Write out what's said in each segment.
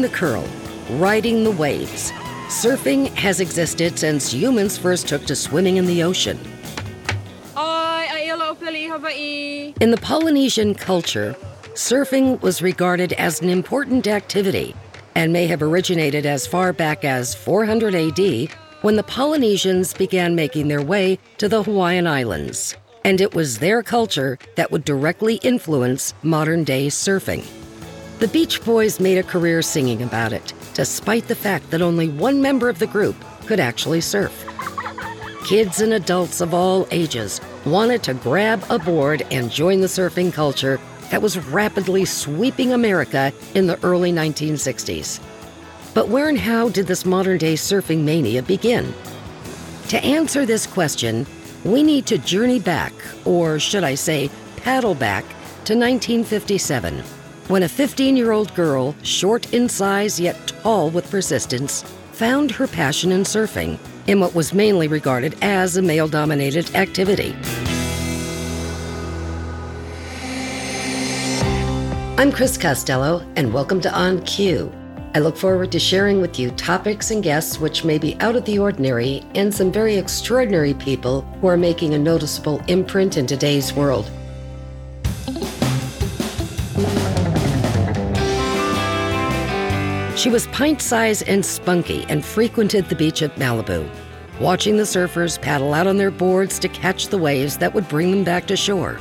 The curl, riding the waves. Surfing has existed since humans first took to swimming in the ocean. In the Polynesian culture, surfing was regarded as an important activity and may have originated as far back as 400 AD when the Polynesians began making their way to the Hawaiian Islands. And it was their culture that would directly influence modern day surfing. The Beach Boys made a career singing about it, despite the fact that only one member of the group could actually surf. Kids and adults of all ages wanted to grab a board and join the surfing culture that was rapidly sweeping America in the early 1960s. But where and how did this modern day surfing mania begin? To answer this question, we need to journey back, or should I say, paddle back, to 1957, when a 15 year old girl, short in size yet tall with persistence, found her passion in surfing in what was mainly regarded as a male dominated activity. I'm Chris Costello, and welcome to On Cue. I look forward to sharing with you topics and guests which may be out of the ordinary and some very extraordinary people who are making a noticeable imprint in today's world. She was pint sized and spunky and frequented the beach at Malibu, watching the surfers paddle out on their boards to catch the waves that would bring them back to shore.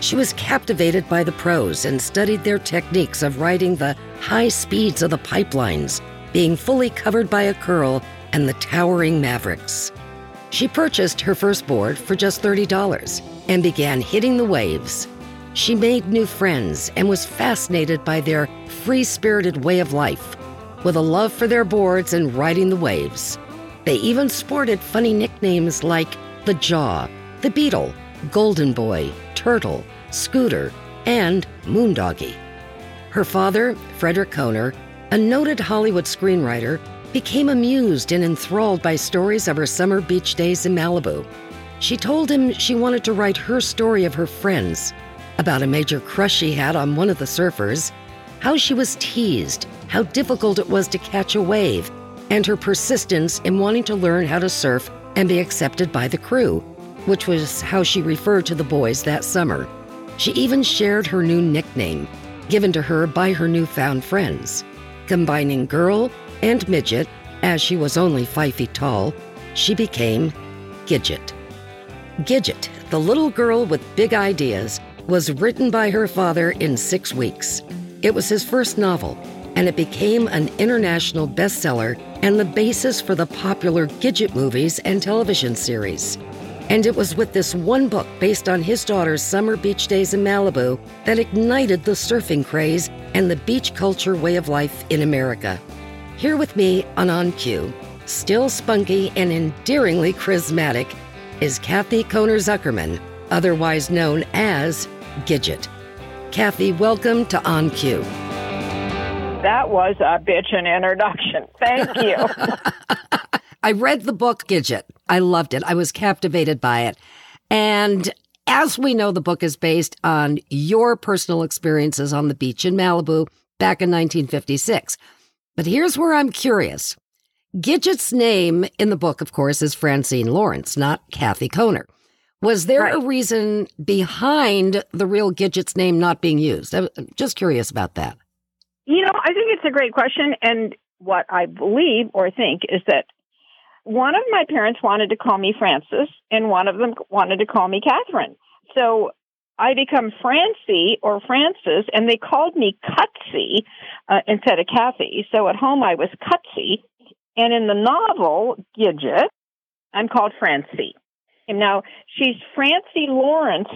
She was captivated by the pros and studied their techniques of riding the high speeds of the pipelines, being fully covered by a curl, and the towering mavericks. She purchased her first board for just $30 and began hitting the waves. She made new friends and was fascinated by their free spirited way of life, with a love for their boards and riding the waves. They even sported funny nicknames like the Jaw, the Beetle, Golden Boy, Turtle, Scooter, and Moondoggie. Her father, Frederick Kohner, a noted Hollywood screenwriter, became amused and enthralled by stories of her summer beach days in Malibu. She told him she wanted to write her story of her friends, about a major crush she had on one of the surfers, how she was teased, how difficult it was to catch a wave, and her persistence in wanting to learn how to surf and be accepted by the crew, which was how she referred to the boys that summer. She even shared her new nickname, given to her by her newfound friends. Combining girl and midget, as she was only five feet tall, she became Gidget. Gidget, the little girl with big ideas, was written by her father in six weeks. It was his first novel, and it became an international bestseller and the basis for the popular Gidget movies and television series. And it was with this one book based on his daughter's summer beach days in Malibu that ignited the surfing craze and the beach culture way of life in America. Here with me on On Cue, still spunky and endearingly charismatic, is Kathy Kohner Zuckerman, otherwise known as Gidget. Kathy, welcome to On Cue. That was a bitchin' introduction. Thank you. I read the book Gidget. I loved it. I was captivated by it. And as we know, the book is based on your personal experiences on the beach in Malibu back in 1956. But here's where I'm curious. Gidget's name in the book, of course, is Francine Lawrence, not Kathy Kohner. Was there right. a reason behind the real Gidget's name not being used? I'm just curious about that. You know, I think it's a great question. And what I believe or think is that one of my parents wanted to call me Frances, and one of them wanted to call me Catherine. So I become Francie or Frances, and they called me Cutsy uh, instead of Kathy. So at home I was Cutsy, and in the novel Gidget, I'm called Francie. And now she's Francie Lawrence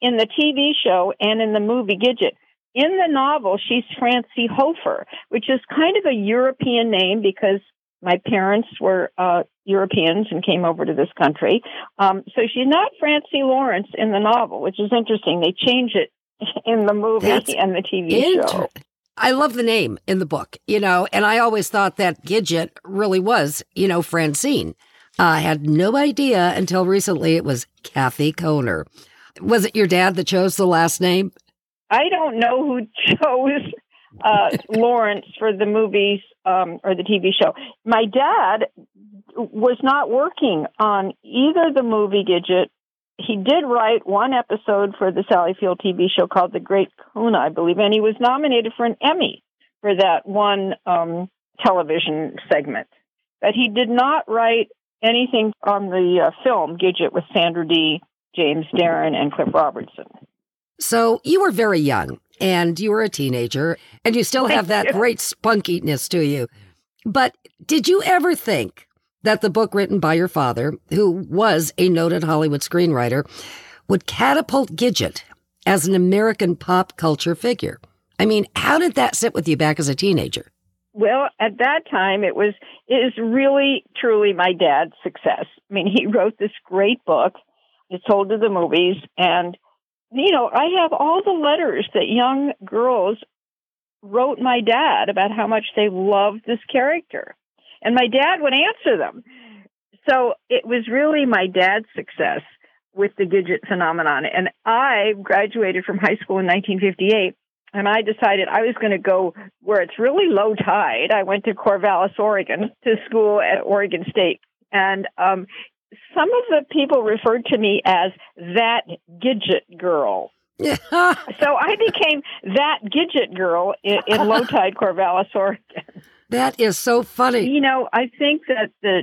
in the TV show and in the movie Gidget. In the novel, she's Francie Hofer, which is kind of a European name because my parents were uh, Europeans and came over to this country. Um, so she's not Francie Lawrence in the novel, which is interesting. They change it in the movie That's and the TV inter- show. I love the name in the book, you know, and I always thought that Gidget really was, you know, Francine. I had no idea until recently it was Kathy Kohner. Was it your dad that chose the last name? I don't know who chose uh, Lawrence for the movies um, or the TV show. My dad was not working on either the movie Gidget. He did write one episode for the Sally Field TV show called The Great Kahuna, I believe, and he was nominated for an Emmy for that one um, television segment. But he did not write anything on the uh, film Gidget with Sandra Dee, James Darren, and Cliff Robertson. So you were very young and you were a teenager and you still have that great spunkiness to you. But did you ever think that the book written by your father, who was a noted Hollywood screenwriter, would catapult Gidget as an American pop culture figure? I mean, how did that sit with you back as a teenager? Well, at that time, it was it is really truly my dad's success. I mean, he wrote this great book. It's sold to the movies, and you know, I have all the letters that young girls wrote my dad about how much they loved this character, and my dad would answer them. So it was really my dad's success with the Gidget phenomenon, and I graduated from high school in 1958 and I decided I was going to go where it's really low tide. I went to Corvallis, Oregon, to school at Oregon State, and um, some of the people referred to me as that Gidget girl. so I became that Gidget girl in, in low tide Corvallis, Oregon. That is so funny. You know, I think that the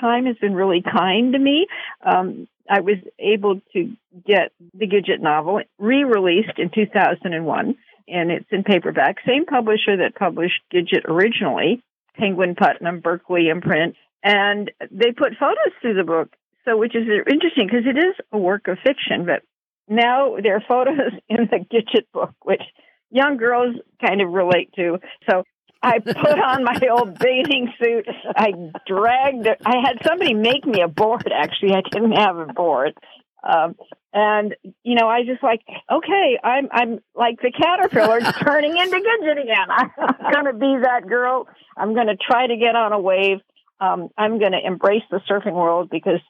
time has been really kind to me. Um, I was able to get the Gidget novel re released in 2001 and it's in paperback. Same publisher that published Gidget originally, Penguin Putnam, Berkley imprint, and they put photos through the book. So, which is interesting because it is a work of fiction, but now there are photos in the Gidget book, which young girls kind of relate to. So I put on my old bathing suit. I dragged. I had somebody make me a board. Actually, I didn't have a board, um, and you know, I just like, okay, I'm I'm like the caterpillar turning into Gidget again. I'm gonna be that girl. I'm gonna try to get on a wave. Um, I'm gonna embrace the surfing world because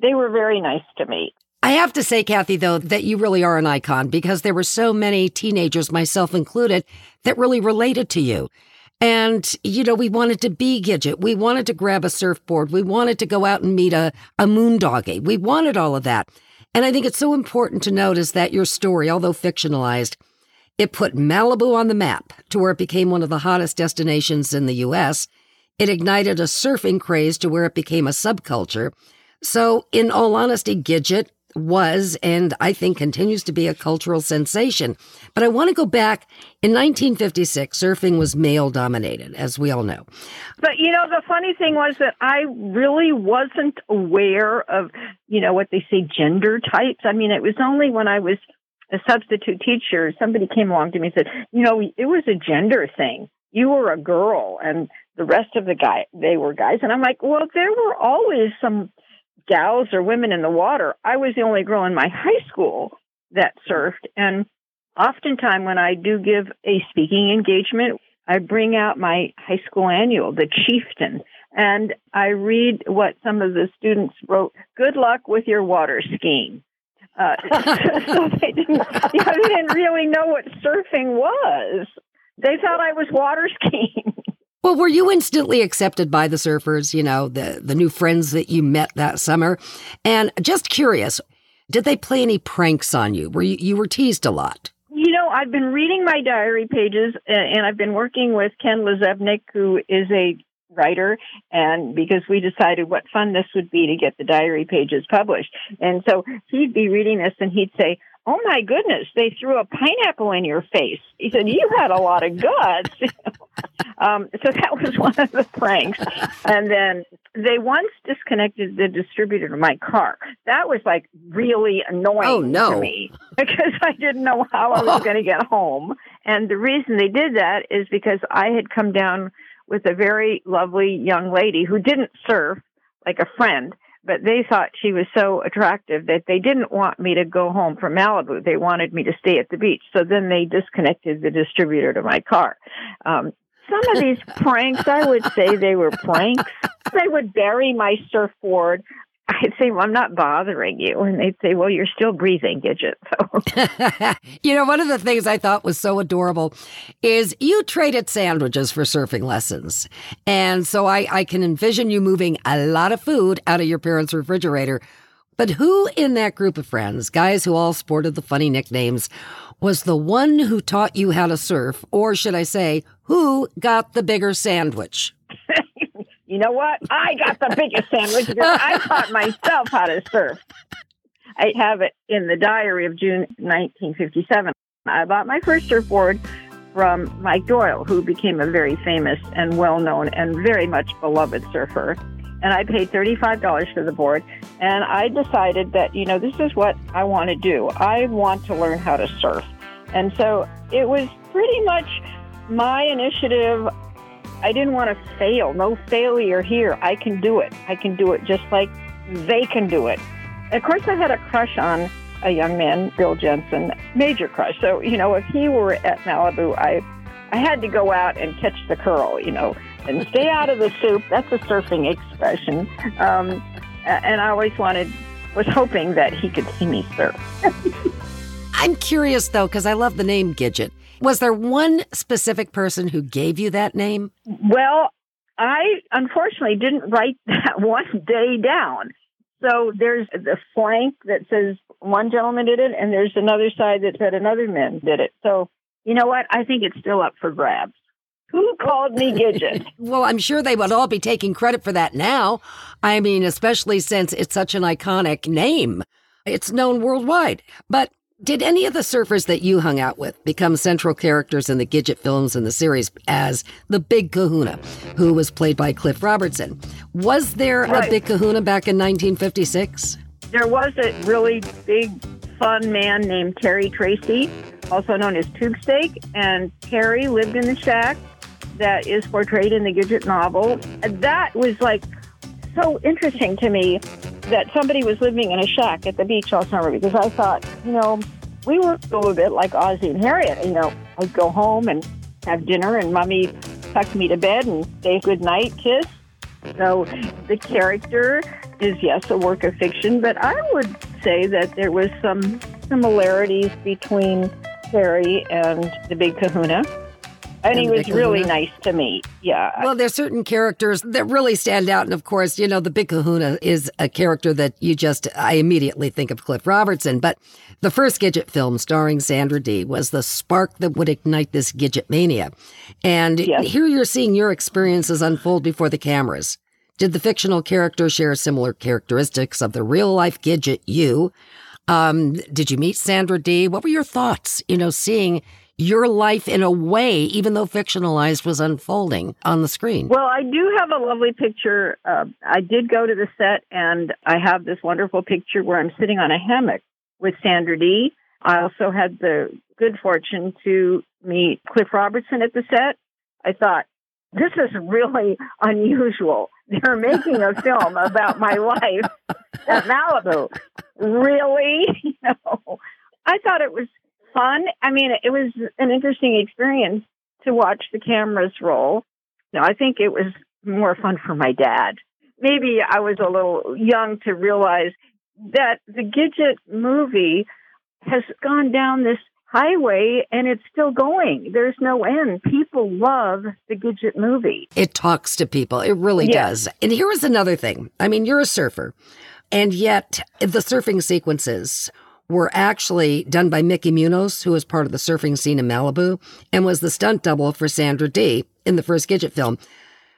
they were very nice to me. I have to say, Kathy, though, that you really are an icon because there were so many teenagers, myself included, that really related to you. And, you know, we wanted to be Gidget. We wanted to grab a surfboard. We wanted to go out and meet a, a moondoggie. We wanted all of that. And I think it's so important to notice that your story, although fictionalized, it put Malibu on the map to where it became one of the hottest destinations in the U.S. It ignited a surfing craze to where it became a subculture. So, in all honesty, Gidget was and I think continues to be a cultural sensation. But I want to go back. In 1956, surfing was male dominated, as we all know. But you know, the funny thing was that I really wasn't aware of, you know, what they say gender types. I mean, it was only when I was a substitute teacher, somebody came along to me and said, you know, it was a gender thing. You were a girl and the rest of the guy, they were guys. And I'm like, well, there were always some gals or women in the water. I was the only girl in my high school that surfed. And oftentimes, when I do give a speaking engagement, I bring out my high school annual, The Chieftain, and I read what some of the students wrote. Good luck with your water skiing. Uh, so they didn't, you know, they didn't really know what surfing was. They thought I was water skiing. Well, were you instantly accepted by the surfers, you know, the, the new friends that you met that summer? And just curious, did they play any pranks on you? Were you, you were teased a lot? You know, I've been reading my diary pages and I've been working with Ken LaZebnik, who is a writer and because we decided what fun this would be to get the diary pages published. And so he'd be reading this and he'd say, Oh my goodness, they threw a pineapple in your face. He said, You had a lot of guts. um, so that was one of the pranks. And then they once disconnected the distributor to my car. That was like really annoying oh, no. to me because I didn't know how I was going to get home. And the reason they did that is because I had come down with a very lovely young lady who didn't surf like a friend but they thought she was so attractive that they didn't want me to go home from Malibu. They wanted me to stay at the beach. So then they disconnected the distributor to my car. Um, some of these pranks, I would say they were pranks. They would bury my surfboard I'd say, well, I'm not bothering you. And they'd say, well, you're still breathing, Gidget. So. you know, one of the things I thought was so adorable is you traded sandwiches for surfing lessons. And so I, I can envision you moving a lot of food out of your parents' refrigerator. But who in that group of friends, guys who all sported the funny nicknames, was the one who taught you how to surf? Or should I say, who got the bigger sandwich? you know what? I got the biggest sandwich because I taught myself how to surf. I have it in the diary of June 1957. I bought my first surfboard from Mike Doyle, who became a very famous and well known and very much beloved surfer. And I paid $35 for the board. And I decided that, you know, this is what I want to do. I want to learn how to surf. And so it was pretty much my initiative I didn't want to fail. No failure here. I can do it. I can do it just like they can do it. Of course, I had a crush on a young man, Bill Jensen, major crush. So, you know, if he were at Malibu, I, I had to go out and catch the curl, you know, and stay out of the soup. That's a surfing expression. Um, and I always wanted, was hoping that he could see me surf. I'm curious though, because I love the name Gidget. Was there one specific person who gave you that name? Well, I unfortunately didn't write that one day down. So there's the flank that says one gentleman did it, and there's another side that said another man did it. So you know what? I think it's still up for grabs. Who called me Gidget? well, I'm sure they would all be taking credit for that now. I mean, especially since it's such an iconic name. It's known worldwide. But did any of the surfers that you hung out with become central characters in the Gidget films and the series as the Big Kahuna, who was played by Cliff Robertson? Was there right. a Big Kahuna back in 1956? There was a really big, fun man named Terry Tracy, also known as Tube Steak, and Terry lived in the shack that is portrayed in the Gidget novel. That was like so interesting to me that somebody was living in a shack at the beach all summer because I thought, you know, we were a little bit like Ozzie and Harriet. You know, I'd go home and have dinner, and Mommy tucked me to bed and say good night, kiss. So the character is yes a work of fiction, but I would say that there was some similarities between Terry and the Big Kahuna. And, and he was really nice to me. Yeah. Well, there's certain characters that really stand out. And of course, you know, the Big Kahuna is a character that you just, I immediately think of Cliff Robertson. But the first Gidget film starring Sandra Dee was the spark that would ignite this Gidget mania. And yes. here you're seeing your experiences unfold before the cameras. Did the fictional character share similar characteristics of the real life Gidget you? Um, did you meet Sandra Dee? What were your thoughts, you know, seeing your life in a way, even though fictionalized, was unfolding on the screen. Well, I do have a lovely picture. Uh, I did go to the set, and I have this wonderful picture where I'm sitting on a hammock with Sandra Dee. I also had the good fortune to meet Cliff Robertson at the set. I thought, this is really unusual. They're making a film about my life at Malibu. Really? You know, I thought it was fun. I mean, it was an interesting experience to watch the cameras roll. No, I think it was more fun for my dad. Maybe I was a little young to realize that the Gidget movie has gone down this highway and it's still going. There's no end. People love the Gidget movie. It talks to people. It really does. And here is another thing. I mean, you're a surfer, and yet the surfing sequences were actually done by Mickey Munoz, who was part of the surfing scene in Malibu and was the stunt double for Sandra Dee in the first Gidget film.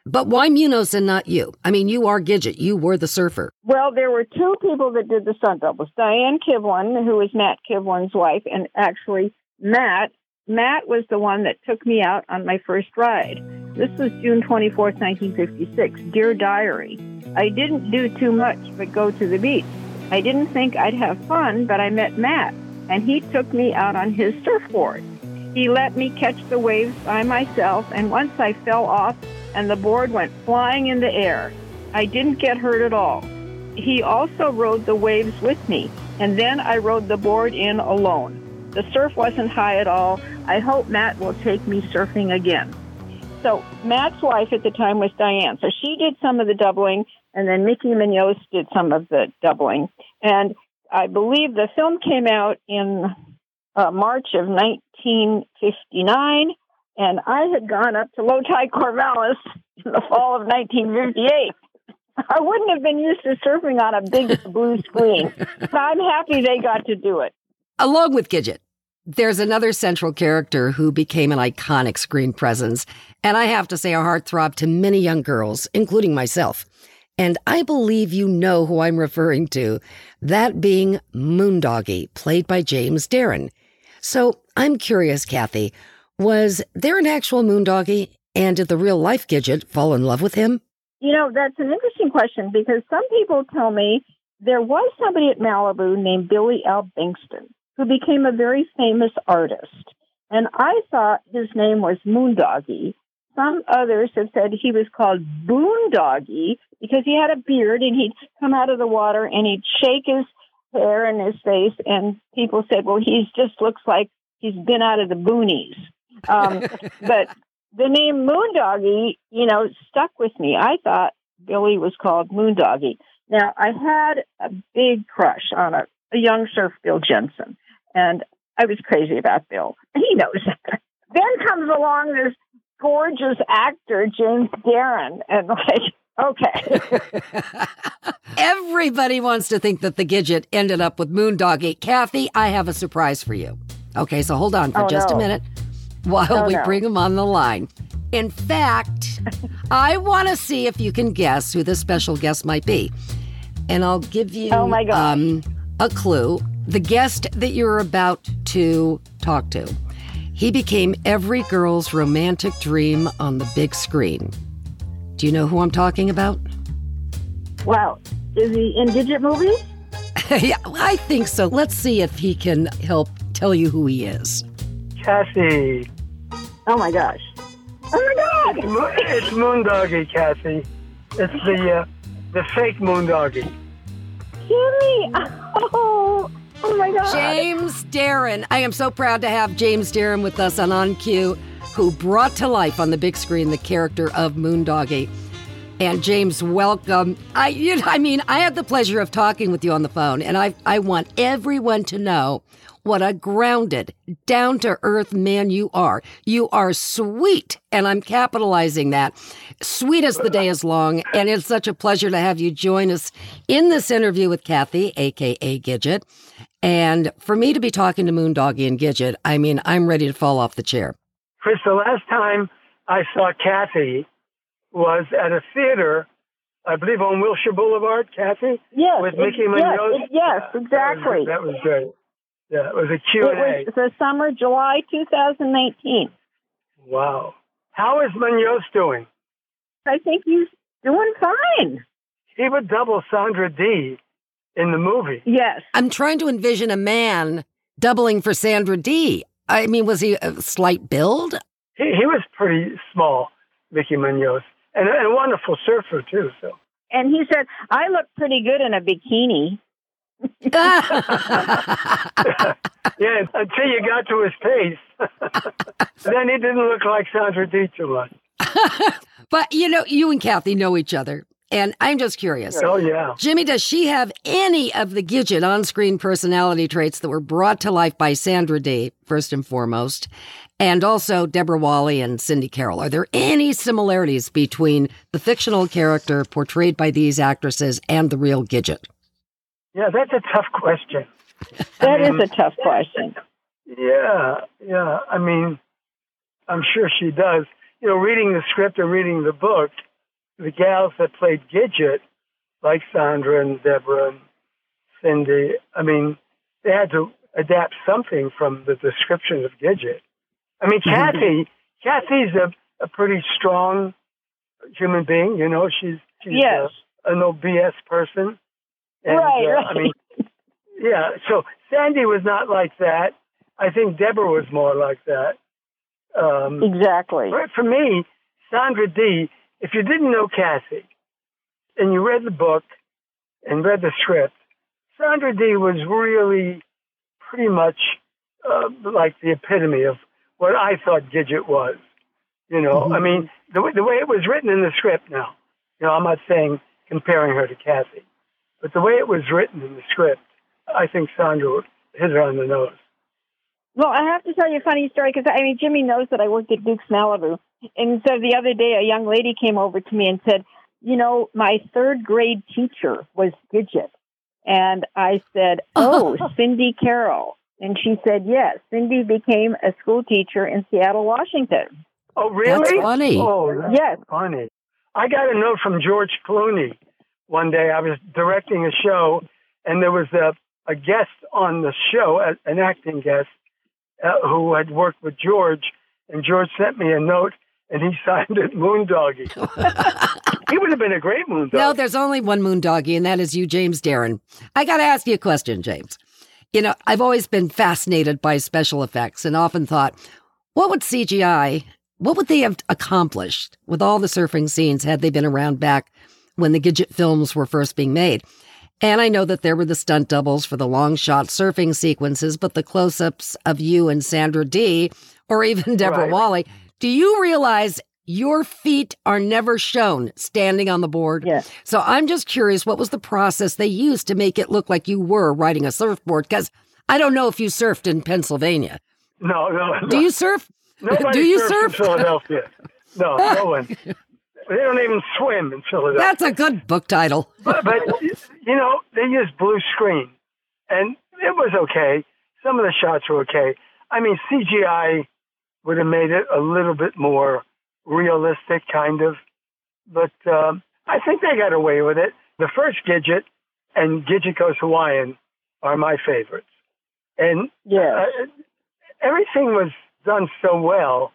But why Munoz and not you? I mean, you are Gidget. You were the surfer. Well, there were two people that did the stunt doubles. Diane Kivlin, who was Matt Kivlin's wife, and actually Matt. Matt was the one that took me out on my first ride. This was June 24th, 1956. Dear Diary. I didn't do too much but go to the beach. I didn't think I'd have fun, but I met Matt, and he took me out on his surfboard. He let me catch the waves by myself, and once I fell off and the board went flying in the air. I didn't get hurt at all. He also rode the waves with me, and then I rode the board in alone. The surf wasn't high at all. I hope Matt will take me surfing again. So Matt's wife at the time was Diane. So she did some of the doubling. and then Mickey Munoz did some of the doubling. And I believe the film came out in uh, March of 1959, and I had gone up to Loti Corvallis in the fall of 1958. I wouldn't have been used to surfing on a big blue screen. But I'm happy they got to do it. Along with Gidget, there's another central character who became an iconic screen presence, and I have to say a heartthrob to many young girls, including myself. And I believe you know who I'm referring to, that being Moondoggie, played by James Darren. So I'm curious, Kathy, was there an actual Moondoggie, and did the real life Gidget fall in love with him? You know, that's an interesting question because some people tell me there was somebody at Malibu named Billy Al Bengston who became a very famous artist. And I thought his name was Moondoggie. Some others have said he was called Boondoggie because he had a beard and he'd come out of the water and he'd shake his hair in his face. And people said, well, he just looks like he's been out of the boonies. Um, but the name Moondoggie, you know, stuck with me. I thought Billy was called Moondoggie. Now, I had a big crush on a, a young surf Bill Jensen, and I was crazy about Bill. He knows that. then comes along this gorgeous actor, James Darren, and like, okay. Everybody wants to think that the Gidget ended up with Moondoggie. Kathy, I have a surprise for you. Okay, so hold on for oh, just no. a minute while oh, we no. bring him on the line. In fact, I want to see if you can guess who the special guest might be. And I'll give you oh my God. Um, a clue. The guest that you're about to talk to, he became every girl's romantic dream on the big screen. Do you know who I'm talking about? Wow. Is he in Gidget movies? yeah, I think so. Let's see if he can help tell you who he is. Kathy. Oh my gosh. Oh my God. Mo- It's Moondoggie, Kathy. It's the uh, the fake Moondoggie. Jimmy. Oh, oh my God. James Darren. I am so proud to have James Darren with us on On Cue, who brought to life on the big screen the character of Moondoggie. And James, welcome. I, you know, I mean, I had the pleasure of talking with you on the phone, and I, I want everyone to know what a grounded, down to earth man you are. You are sweet, and I'm capitalizing that. Sweet as the day is long, and it's such a pleasure to have you join us in this interview with Kathy, aka Gidget. And for me to be talking to Moondoggie and Gidget, I mean, I'm ready to fall off the chair. Chris, the last time I saw Kathy was at a theater, I believe on Wilshire Boulevard, Kathy? Yes. With it- Mickey yes, Munoz? it- Yes, exactly. That was, that was great. Yeah, it was a It Q&A. was the summer, July 2019. Wow. How is Munoz doing? I think he's doing fine. He would double Sandra Dee in the movie. Yes. I'm trying to envision a man doubling for Sandra Dee. I mean, was he a slight build? He, he was pretty small, Mickey Munoz, and, and a wonderful surfer, too. So. And he said, I look pretty good in a bikini. yeah, until you got to his face. then he didn't look like Sandra Dee too much. but you know, you and Kathy know each other. And I'm just curious. Oh, yeah. Jimmy, does she have any of the Gidget on screen personality traits that were brought to life by Sandra Dee, first and foremost, and also Deborah Walley and Cindy Carol? Are there any similarities between the fictional character portrayed by these actresses and the real Gidget? Yeah, that's a tough question. That I is a tough question. Yeah, yeah. I mean, I'm sure she does. You know, reading the script and reading the book, the gals that played Gidget, like Sandra and Deborah and Cindy, I mean, they had to adapt something from the description of Gidget. I mean, mm-hmm. Kathy, Kathy's a, a pretty strong human being. You know, she's she's Yes. a, a no BS person. And, Right, uh, right. I mean, yeah. So Sandy was not like that. I think Deborah was more like that. Um, Exactly. but for me, Sandra Dee. If you didn't know Kathy, and you read the book and read the script, Sandra Dee. was really pretty much uh, like the epitome of what I thought Gidget was. You know, I mean, the, way- the way it was written in the script now, you know, I'm not saying comparing her to Kathy. But the way it was written in the script, I think Sandra hit it on the nose. Well, I have to tell you a funny story because I mean Jimmy knows that I worked at Duke's Malibu, and so the other day a young lady came over to me and said, "You know, my third grade teacher was Gidget," and I said, "Oh, Cindy Carol," and she said, "Yes, Cindy became a school teacher in Seattle, Washington." Oh, really? That's funny. Oh, that's Yes. funny. I got a note from George Clooney one day. I was directing a show, and there was a, a guest on the show, a- an acting guest, uh, who had worked with George, and George sent me a note, and he signed it Moondoggy. he would have been a great Moondoggy. No, there's only one moondoggy, and that is you, James Darren. I got to ask you a question, James. You know, I've always been fascinated by special effects and often thought, what would CGI, what would they have accomplished with all the surfing scenes had they been around back when the Gidget films were first being made? And I know that there were the stunt doubles for the long shot surfing sequences, but the close ups of you and Sandra Dee, or even Deborah Right. Walley, do you realize your feet are never shown standing on the board? Yes. So I'm just curious, what was the process they used to make it look like you were riding a surfboard? Because I don't know if you surfed in Pennsylvania. no, no, no. Do you surf? Nobody do you surf? in Philadelphia? No, no one. They don't even swim in Philadelphia. That's a good book title. but, but you know they used blue screen, and it was okay. Some of the shots were okay. I mean, CGI would have made it a little bit more realistic, kind of. But um, I think they got away with it. The first Gidget and Gidget Goes Hawaiian are my favorites, and yeah, uh, everything was done so well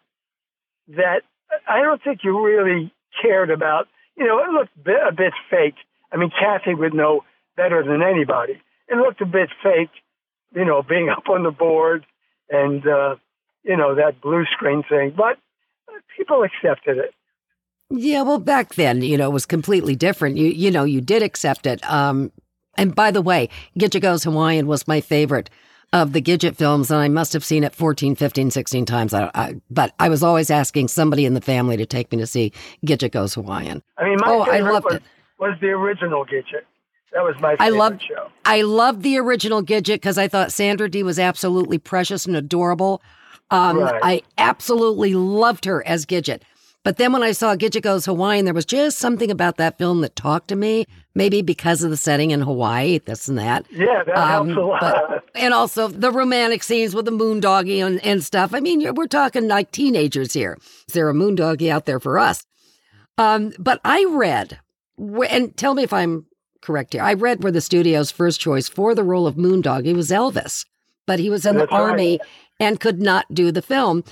that I don't think you really cared about. You know, it looked a bit fake. I mean, Kathy would know better than anybody. It looked a bit fake, you know, being up on the board and uh, you know that blue screen thing. But people accepted it. Yeah, well, back then, you know, it was completely different. You, you know, you did accept it. Um, and by the way, Gidget Goes Hawaiian was my favorite of the Gidget films, and I must have seen it 14, 15, 16 times. I, I, but I was always asking somebody in the family to take me to see Gidget Goes Hawaiian. I mean, my Oh, I favorite loved was, it. was the original Gidget. That was my I favorite loved- show. I loved the original Gidget because I thought Sandra Dee was absolutely precious and adorable. Um, Right. I absolutely loved her as Gidget. But then when I saw Gidget Goes Hawaiian, there was just something about that film that talked to me, maybe because of the setting in Hawaii, this and that. Yeah, that Um, helps a lot. but- and also the romantic scenes with the moondoggy and, and stuff. I mean, you're- we're talking like teenagers here. Is there a moondoggy out there for us? Um, but I read, and tell me if I'm correct here. I read where the studio's first choice for the role of moondoggy was Elvis, but he was in That's the right. army and could not do the film.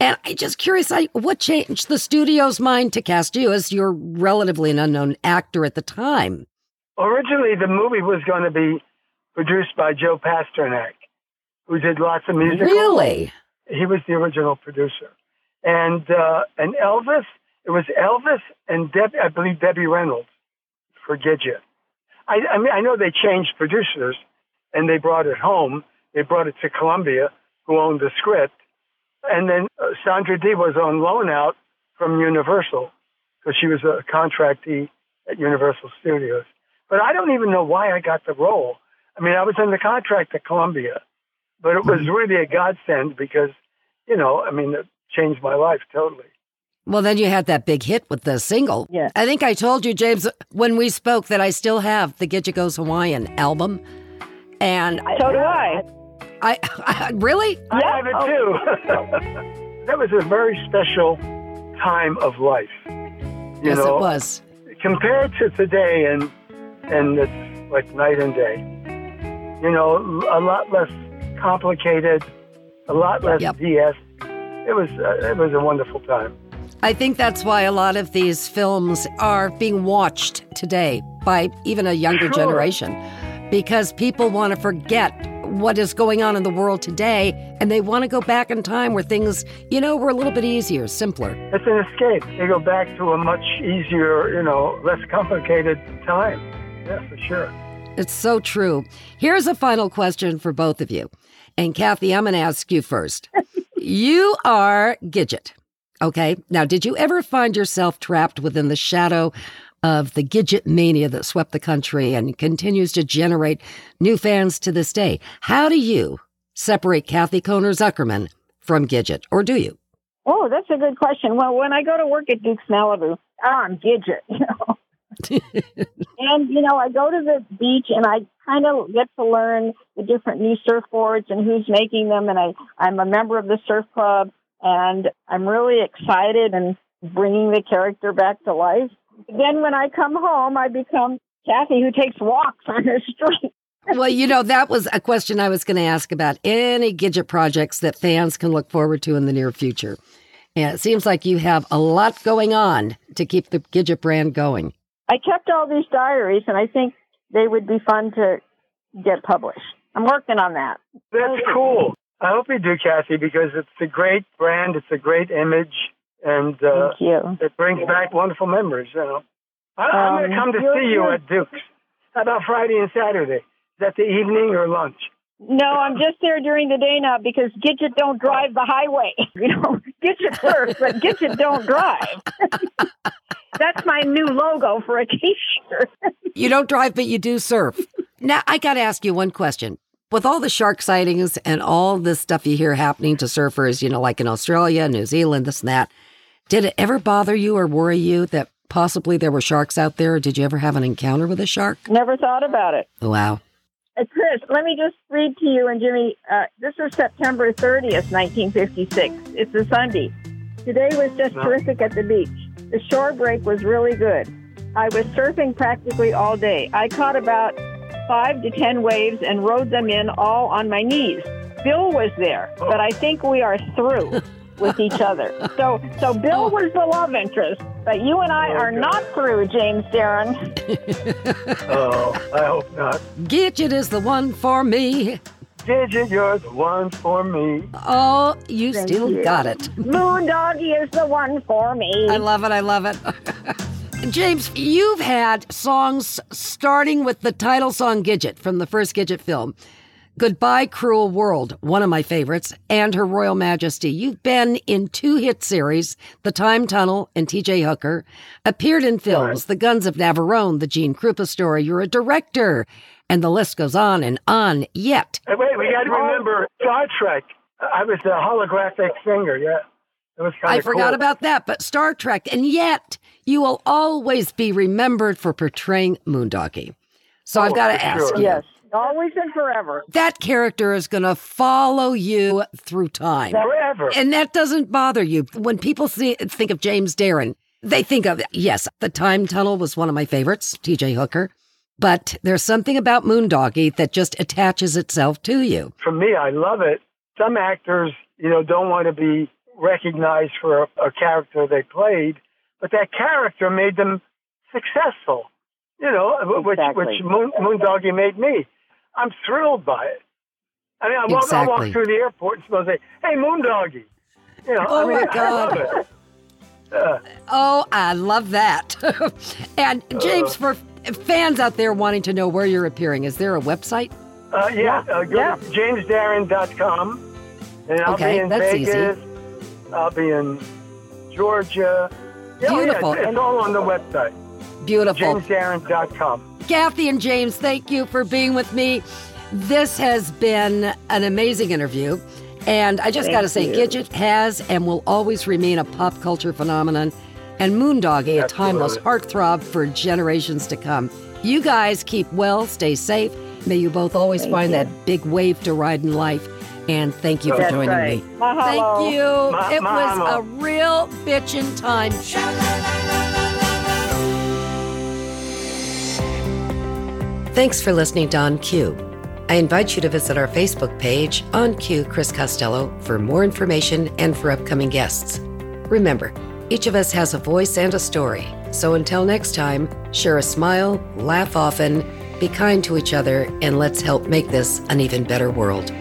And I'm just curious, I, what changed the studio's mind to cast you as you're relatively an unknown actor at the time? Originally, the movie was going to be produced by Joe Pasternak, who did lots of music. Really? He was the original producer, and uh, and Elvis. It was Elvis and Deb, I believe Debbie Reynolds for Gidget. I, I mean, I know they changed producers, and they brought it home. They brought it to Columbia, who owned the script, and then uh, Sandra Dee was on loan out from Universal because she was a contractee at Universal Studios. But I don't even know why I got the role. I mean, I was in the contract at Columbia, but it was really a godsend because, you know, I mean, it changed my life totally. Well, then you had that big hit with the single. Yeah. I think I told you, James, when we spoke, that I still have the Gidget Goes Hawaiian album. And So do I. I, I really? I Yeah. have it too. that was a very special time of life. You yes, know, it was. compared to today, and and it's like night and day. You know, a lot less complicated, a lot less Yep. DS. It was uh, it was a wonderful time. I think that's why a lot of these films are being watched today by even a younger Sure. generation because people want to forget what is going on in the world today and they want to go back in time where things, you know, were a little bit easier, simpler. It's an escape. They go back to a much easier, you know, less complicated time. Yeah, for sure. It's so true. Here's a final question for both of you. And Kathy, I'm going to ask you first. you are Gidget. Okay. Now, did you ever find yourself trapped within the shadow of the Gidget mania that swept the country and continues to generate new fans to this day. How do you separate Kathy Kohner Zuckerman from Gidget, or do you? Oh, that's a good question. Well, when I go to work at Duke's Malibu, I'm Gidget, you know. and you know, I go to the beach and I kind of get to learn the different new surfboards and who's making them. And I, I'm a member of the surf club, and I'm really excited and bringing the character back to life. Then when I come home, I become Kathy who takes walks on the street. well, you know, that was a question I was going to ask about any Gidget projects that fans can look forward to in the near future. And it seems like you have a lot going on to keep the Gidget brand going. I kept all these diaries, and I think they would be fun to get published. I'm working on that. That's cool. I hope you do, Kathy, because it's a great brand. It's a great image, and uh, Thank you. it brings back wonderful memories. You know, I, I'm going to Um, come to see you at Duke's. How about Friday and Saturday? Is that the evening or lunch? No, I'm just there during the day now because Gidget don't drive the highway. You know, Gidget surf, but Gidget don't drive. That's my new logo for a T-shirt. You don't drive, but you do surf. Now, I got to ask you one question. With all the shark sightings and all this stuff you hear happening to surfers, you know, like in Australia, New Zealand, this and that, did it ever bother you or worry you that possibly there were sharks out there? Did you ever have an encounter with a shark? Never thought about it. Wow. Uh, Chris, let me just read to you and Jimmy. Uh, this is September 30th, 1956. It's a Sunday. Today was just Wow. terrific at the beach. The shore break was really good. I was surfing practically all day. I caught about five to ten waves and rode them in all on my knees. Bill was there, but I think we are through with each other. So, so Bill oh. was the love interest, but you and I Oh, are God. not through, James Darren. Oh, I hope not. Gidget is the one for me. Gidget, you're the one for me. Oh, you Thank still you. got it. Moondoggy is the one for me. I love it. I love it. James, you've had songs starting with the title song Gidget from the first Gidget film. Goodbye, Cruel World, one of my favorites, and Her Royal Majesty. You've been in two hit series, The Time Tunnel and TJ Hooker, appeared in films, The Guns of Navarone, The Gene Krupa story. You're a director, and the list goes on and on. Yet, Hey, wait, we got to remember Star Trek. I was a holographic singer. Yeah, it was kind I forgot cool. about that, but Star Trek, and yet you will always be remembered for portraying Moondoggy. So oh, I've Oh, got to ask sure. you. Yes, always and forever. That character is going to follow you through time. forever. And that doesn't bother you. When people see, think of James Darren, they think of, yes, The Time Tunnel was one of my favorites, TJ Hooker. But there's something about Moondoggy that just attaches itself to you. for me, I love it. Some actors, you know, don't want to be recognized for a, a character they played, but that character made them successful. You know, which Exactly. which Moon, Moondoggy made me. I'm thrilled by it. I mean, I walk, I walk through the airport and someone say, "Hey, Moondoggy," you know. Oh, I mean, my God. I love it. Uh, Oh, I love that. and James, for fans out there wanting to know where you're appearing, is there a website? uh, yeah, uh, go Yeah. to jamesdarren.com, and I'll Okay, be in that's easy. I'll be in Georgia. Yeah, oh, yeah, Beautiful. it's, it's all on the website. Beautiful. JamesDarren.com. Kathy and James, thank you for being with me. This has been an amazing interview. And I just got to say, you. Gidget has and will always remain a pop culture phenomenon, and Moondoggy a timeless heartthrob for generations to come. You guys keep well, stay safe. May you both always Thank find you. that big wave to ride in life. And thank you for That's joining right. me. Mahalo. Thank you. Ma- it was mahalo. a real bitchin' time. Thanks for listening to On Cue. I invite you to visit our Facebook page, On Cue Chris Costello, for more information and for upcoming guests. Remember, each of us has a voice and a story. So until next time, share a smile, laugh often, be kind to each other, and let's help make this an even better world.